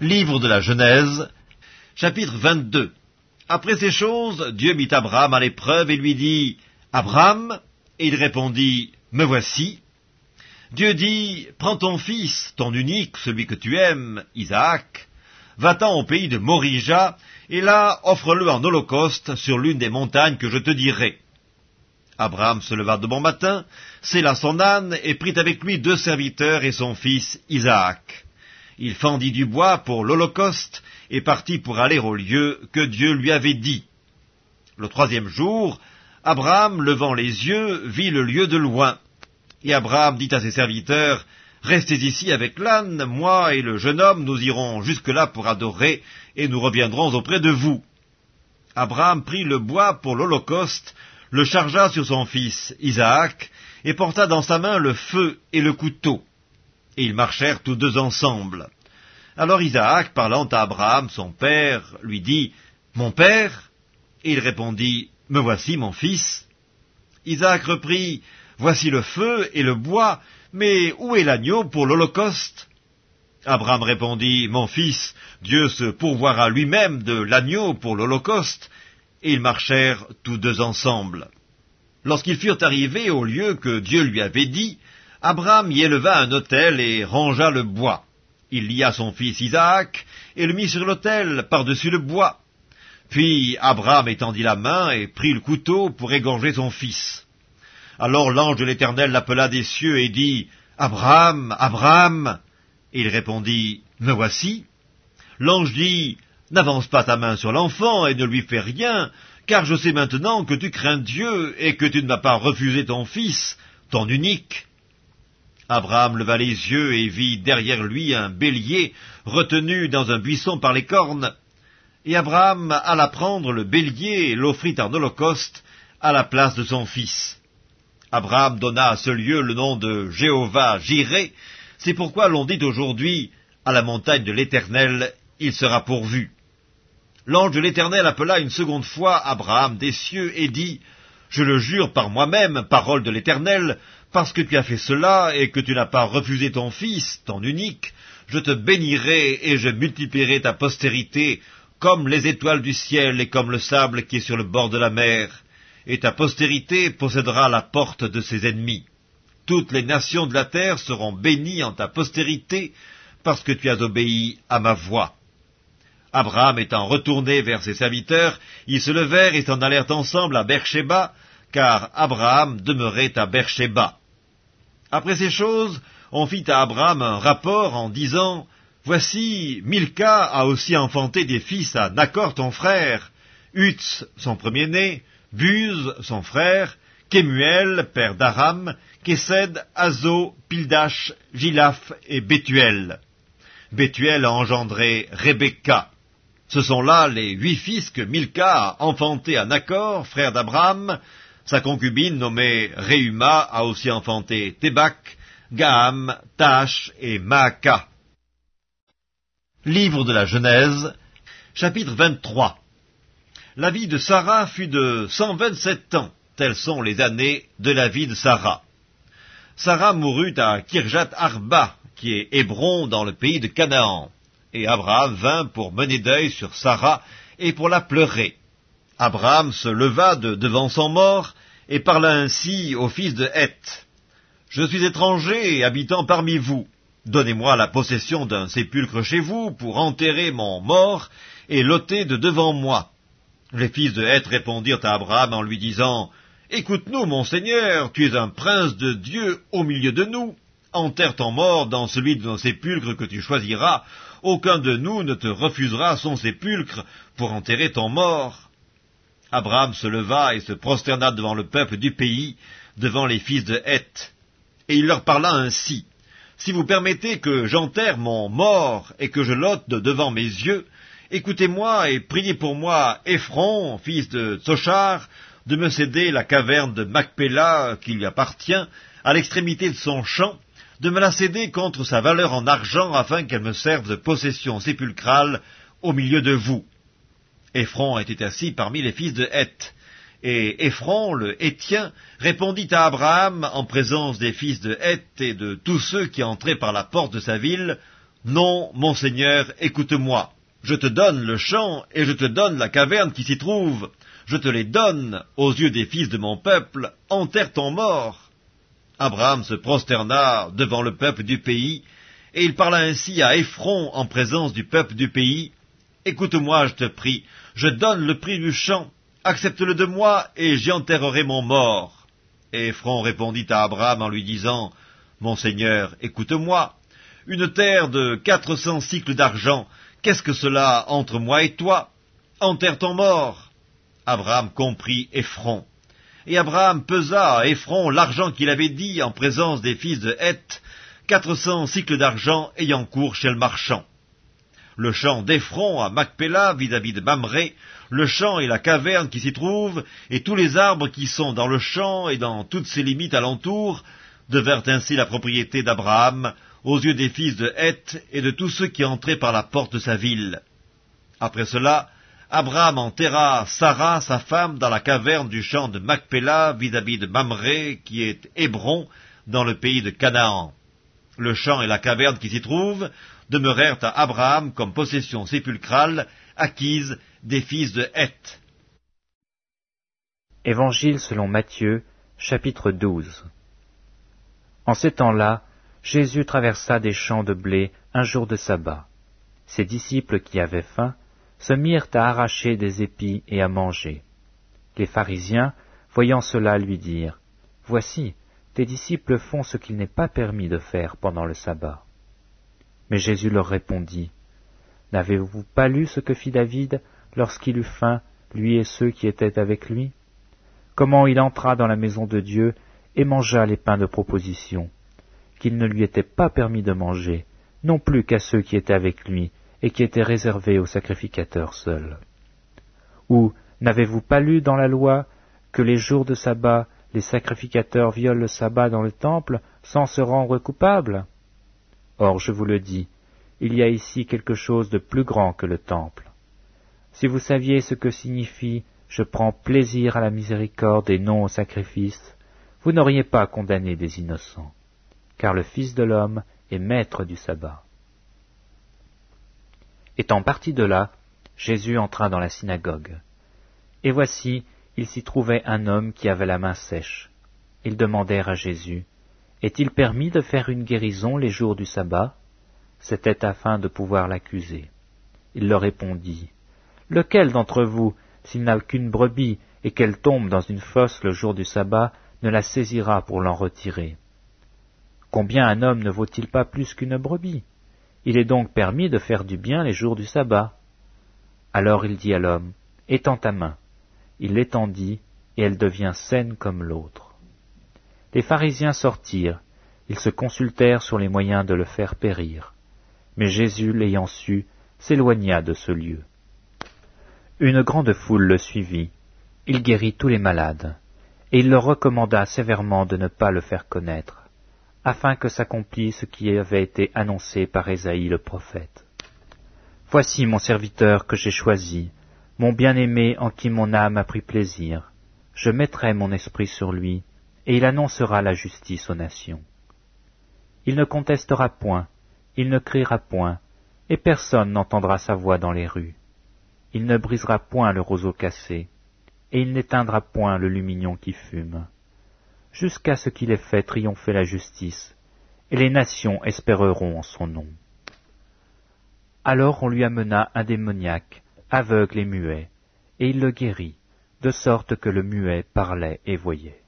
Livre de la Genèse, chapitre 22. Après ces choses, Dieu mit Abraham à l'épreuve et lui dit, Abraham, et il répondit, Me voici. Dieu dit, Prends ton fils, ton unique, celui que tu aimes, Isaac, va-t'en au pays de Morija, et là offre-le en holocauste sur l'une des montagnes que je te dirai. Abraham se leva de bon matin, sella son âne, et prit avec lui deux serviteurs et son fils Isaac. Il fendit du bois pour l'Holocauste et partit pour aller au lieu que Dieu lui avait dit. Le troisième jour, Abraham, levant les yeux, vit le lieu de loin. Et Abraham dit à ses serviteurs, Restez ici avec l'âne, moi et le jeune homme, nous irons jusque-là pour adorer, et nous reviendrons auprès de vous. Abraham prit le bois pour l'Holocauste, le chargea sur son fils Isaac, et porta dans sa main le feu et le couteau. Ils marchèrent tous deux ensemble. Alors Isaac, parlant à Abraham, son père, lui dit, Mon père? Et il répondit, Me voici, mon fils. Isaac reprit, Voici le feu et le bois, mais où est l'agneau pour l'Holocauste? Abraham répondit, Mon fils, Dieu se pourvoira lui-même de l'agneau pour l'Holocauste. Et ils marchèrent tous deux ensemble. Lorsqu'ils furent arrivés au lieu que Dieu lui avait dit, Abraham y éleva un autel et rangea le bois. Il lia son fils Isaac et le mit sur l'autel par-dessus le bois. Puis Abraham étendit la main et prit le couteau pour égorger son fils. Alors l'ange de l'Éternel l'appela des cieux et dit, Abraham, Abraham. Il répondit, Me voici. L'ange dit, N'avance pas ta main sur l'enfant et ne lui fais rien, car je sais maintenant que tu crains Dieu et que tu ne m'as pas refusé ton fils, ton unique. Abraham leva les yeux et vit derrière lui un bélier retenu dans un buisson par les cornes. Et Abraham alla prendre le bélier et l'offrit en holocauste à la place de son fils. Abraham donna à ce lieu le nom de Jéhovah Jiré. C'est pourquoi l'on dit aujourd'hui, à la montagne de l'Éternel, il sera pourvu. L'ange de l'Éternel appela une seconde fois Abraham des cieux et dit, Je le jure par moi-même, parole de l'Éternel, parce que tu as fait cela et que tu n'as pas refusé ton fils, ton unique, je te bénirai et je multiplierai ta postérité comme les étoiles du ciel et comme le sable qui est sur le bord de la mer, et ta postérité possédera la porte de ses ennemis. Toutes les nations de la terre seront bénies en ta postérité, parce que tu as obéi à ma voix. Abraham étant retourné vers ses serviteurs, ils se levèrent et s'en allèrent ensemble à Beersheba, car Abraham demeurait à Beersheba. Après ces choses, on fit à Abraham un rapport en disant, Voici, Milka a aussi enfanté des fils à Nacor ton frère, Utz son premier-né, Buz son frère, Kemuel, père d'Aram, Kesed, Azo, Pildash, Gilaf et Bethuel. Bethuel a engendré Rebecca. Ce sont là les huit fils que Milka a enfantés à Nacor, frère d'Abraham, sa concubine nommée Réuma a aussi enfanté Tébak, Gaham, Tash et Maaka. Livre de la Genèse, chapitre 23 La vie de Sarah fut de 127 ans, telles sont les années de la vie de Sarah. Sarah mourut à Kirjat Arba, qui est Hébron dans le pays de Canaan, et Abraham vint pour mener deuil sur Sarah et pour la pleurer. Abraham se leva de devant son mort et parla ainsi au fils de Heth. Je suis étranger et habitant parmi vous. Donnez-moi la possession d'un sépulcre chez vous pour enterrer mon mort et l'ôter de devant moi. Les fils de Heth répondirent à Abraham en lui disant, Écoute-nous, mon Seigneur, tu es un prince de Dieu au milieu de nous. Enterre ton mort dans celui de nos sépulcres que tu choisiras. Aucun de nous ne te refusera son sépulcre pour enterrer ton mort. Abraham se leva et se prosterna devant le peuple du pays, devant les fils de Heth. Et il leur parla ainsi. Si vous permettez que j'enterre mon mort et que je l'ôte de devant mes yeux, écoutez-moi et priez pour moi Ephron, fils de Tsochar, de me céder la caverne de Macpéla qui lui appartient, à l'extrémité de son champ, de me la céder contre sa valeur en argent afin qu'elle me serve de possession sépulcrale au milieu de vous. Ephron était assis parmi les fils de Heth. Et Ephron, le Hétien, répondit à Abraham en présence des fils de Heth et de tous ceux qui entraient par la porte de sa ville, Non, mon Seigneur, écoute-moi. Je te donne le champ et je te donne la caverne qui s'y trouve. Je te les donne aux yeux des fils de mon peuple. Enterre ton mort. Abraham se prosterna devant le peuple du pays, et il parla ainsi à Ephron en présence du peuple du pays. Écoute-moi, je te prie, je donne le prix du champ, accepte-le de moi, et j'y enterrerai mon mort. Et Ephron répondit à Abraham en lui disant, Mon Seigneur, écoute-moi, une terre de quatre cents cycles d'argent, qu'est-ce que cela entre moi et toi? Enterre ton mort. Abraham comprit Ephron. Et Abraham pesa à Ephron l'argent qu'il avait dit en présence des fils de Heth, quatre cents cycles d'argent ayant cours chez le marchand. Le champ d'Ephron à Macpéla vis-à-vis de Mamré, le champ et la caverne qui s'y trouvent, et tous les arbres qui sont dans le champ et dans toutes ses limites alentour, devinrent ainsi la propriété d'Abraham aux yeux des fils de Heth et de tous ceux qui entraient par la porte de sa ville. Après cela, Abraham enterra Sarah, sa femme, dans la caverne du champ de Macpéla, vis-à-vis de Mamré, qui est Hébron, dans le pays de Canaan. Le champ et la caverne qui s'y trouvent demeurèrent à Abraham comme possession sépulcrale acquise des fils de Heth. Évangile selon Matthieu, chapitre 12 En ces temps-là, Jésus traversa des champs de blé un jour de sabbat. Ses disciples qui avaient faim se mirent à arracher des épis et à manger. Les pharisiens, voyant cela, lui dirent, Voici, tes disciples font ce qu'il n'est pas permis de faire pendant le sabbat. Mais Jésus leur répondit, N'avez-vous pas lu ce que fit David lorsqu'il eut faim, lui et ceux qui étaient avec lui? Comment il entra dans la maison de Dieu et mangea les pains de proposition qu'il ne lui était pas permis de manger, non plus qu'à ceux qui étaient avec lui, et qui étaient réservés aux sacrificateurs seuls. Ou n'avez-vous pas lu dans la loi que les jours de sabbat, les sacrificateurs violent le sabbat dans le temple sans se rendre coupables? Or, je vous le dis, il y a ici quelque chose de plus grand que le temple. Si vous saviez ce que signifie je prends plaisir à la miséricorde et non au sacrifice, vous n'auriez pas condamné des innocents car le Fils de l'homme est maître du sabbat. Étant parti de là, Jésus entra dans la synagogue. Et voici, il s'y trouvait un homme qui avait la main sèche. Ils demandèrent à Jésus, Est-il permis de faire une guérison les jours du sabbat? C'était afin de pouvoir l'accuser. Il leur répondit, Lequel d'entre vous, s'il n'a qu'une brebis et qu'elle tombe dans une fosse le jour du sabbat, ne la saisira pour l'en retirer? Combien un homme ne vaut-il pas plus qu'une brebis? Il est donc permis de faire du bien les jours du sabbat. Alors il dit à l'homme, Étends ta main. Il l'étendit, et elle devient saine comme l'autre. Les pharisiens sortirent, ils se consultèrent sur les moyens de le faire périr. Mais Jésus, l'ayant su, s'éloigna de ce lieu. Une grande foule le suivit, il guérit tous les malades, et il leur recommanda sévèrement de ne pas le faire connaître afin que s'accomplisse ce qui avait été annoncé par Ésaïe le prophète. Voici mon serviteur que j'ai choisi, mon bien-aimé en qui mon âme a pris plaisir. Je mettrai mon esprit sur lui, et il annoncera la justice aux nations. Il ne contestera point, il ne criera point, et personne n'entendra sa voix dans les rues. Il ne brisera point le roseau cassé, et il n'éteindra point le lumignon qui fume jusqu'à ce qu'il ait fait triompher la justice, et les nations espéreront en son nom. Alors on lui amena un démoniaque, aveugle et muet, et il le guérit, de sorte que le muet parlait et voyait.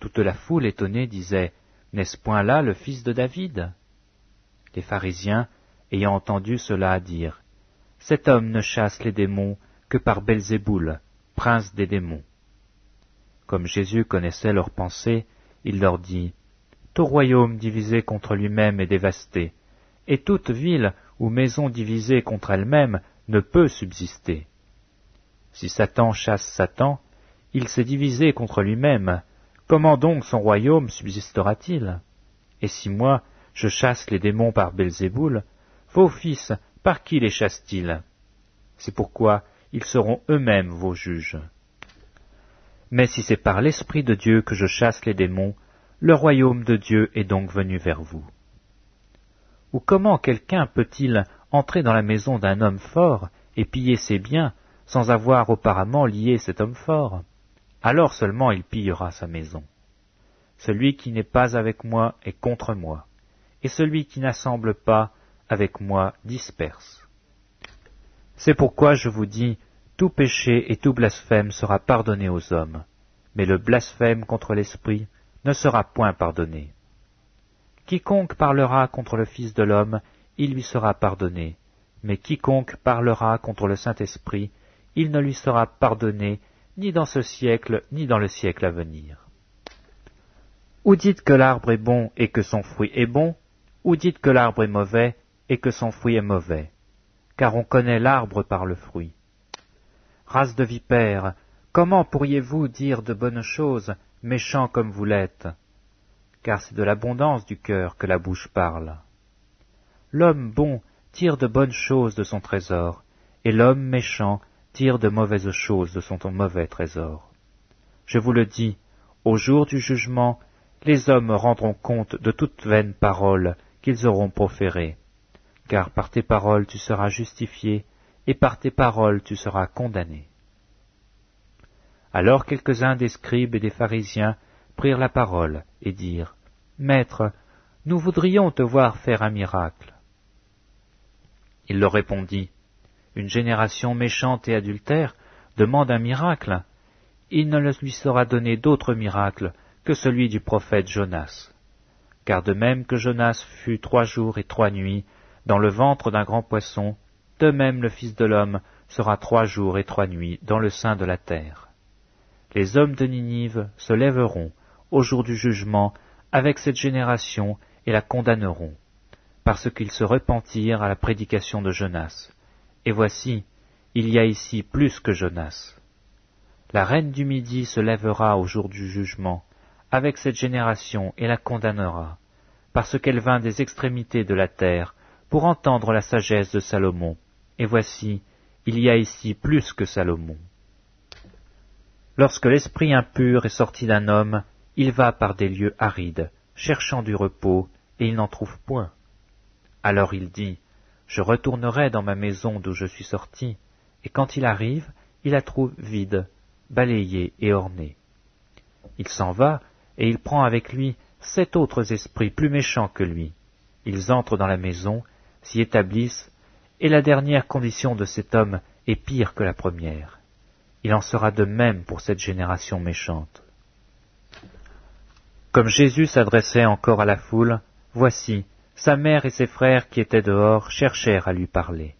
Toute la foule étonnée disait, N'est-ce point là le fils de David? Les pharisiens, ayant entendu cela, dirent, Cet homme ne chasse les démons que par Belzéboul, prince des démons. Comme Jésus connaissait leurs pensées, il leur dit, Tout royaume divisé contre lui-même est dévasté, et toute ville ou maison divisée contre elle-même ne peut subsister. Si Satan chasse Satan, il s'est divisé contre lui-même, comment donc son royaume subsistera-t-il? Et si moi, je chasse les démons par Belzéboul, vos fils, par qui les chassent-ils? C'est pourquoi ils seront eux-mêmes vos juges. Mais si c'est par l'Esprit de Dieu que je chasse les démons, le royaume de Dieu est donc venu vers vous. Ou comment quelqu'un peut-il entrer dans la maison d'un homme fort et piller ses biens sans avoir auparavant lié cet homme fort? Alors seulement il pillera sa maison. Celui qui n'est pas avec moi est contre moi, et celui qui n'assemble pas avec moi disperse. C'est pourquoi je vous dis, tout péché et tout blasphème sera pardonné aux hommes, mais le blasphème contre l'Esprit ne sera point pardonné. Quiconque parlera contre le Fils de l'homme, il lui sera pardonné, mais quiconque parlera contre le Saint-Esprit, il ne lui sera pardonné ni dans ce siècle, ni dans le siècle à venir. Ou dites que l'arbre est bon et que son fruit est bon, ou dites que l'arbre est mauvais et que son fruit est mauvais, car on connaît l'arbre par le fruit. Race de vipères, comment pourriez-vous dire de bonnes choses, méchants comme vous l'êtes? Car c'est de l'abondance du cœur que la bouche parle. L'homme bon tire de bonnes choses de son trésor, et l'homme méchant tire de mauvaises choses de son mauvais trésor. Je vous le dis, au jour du jugement, les hommes rendront compte de toute vaine parole qu'ils auront proférée. Car par tes paroles tu seras justifié, et par tes paroles tu seras condamné. Alors quelques-uns des scribes et des pharisiens prirent la parole et dirent, Maître, nous voudrions te voir faire un miracle. Il leur répondit, Une génération méchante et adultère demande un miracle. Il ne lui sera donné d'autre miracle que celui du prophète Jonas. Car de même que Jonas fut trois jours et trois nuits dans le ventre d'un grand poisson, de même le Fils de l'homme sera trois jours et trois nuits dans le sein de la terre. Les hommes de Ninive se lèveront au jour du jugement avec cette génération et la condamneront, parce qu'ils se repentirent à la prédication de Jonas. Et voici, il y a ici plus que Jonas. La reine du Midi se lèvera au jour du jugement avec cette génération et la condamnera, parce qu'elle vint des extrémités de la terre pour entendre la sagesse de Salomon. Et voici, il y a ici plus que Salomon. Lorsque l'esprit impur est sorti d'un homme, il va par des lieux arides, cherchant du repos, et il n'en trouve point. Alors il dit, Je retournerai dans ma maison d'où je suis sorti, et quand il arrive, il la trouve vide, balayée et ornée. Il s'en va, et il prend avec lui sept autres esprits plus méchants que lui. Ils entrent dans la maison, s'y établissent, et la dernière condition de cet homme est pire que la première. Il en sera de même pour cette génération méchante. Comme Jésus s'adressait encore à la foule, voici, sa mère et ses frères qui étaient dehors cherchèrent à lui parler.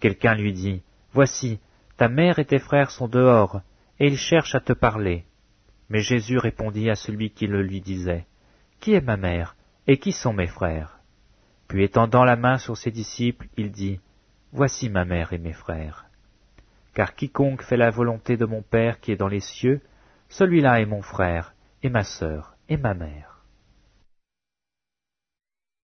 Quelqu'un lui dit, Voici, ta mère et tes frères sont dehors, et ils cherchent à te parler. Mais Jésus répondit à celui qui le lui disait, Qui est ma mère et qui sont mes frères? Puis étendant la main sur ses disciples, il dit, Voici ma mère et mes frères. Car quiconque fait la volonté de mon Père qui est dans les cieux, celui-là est mon frère, et ma sœur, et ma mère.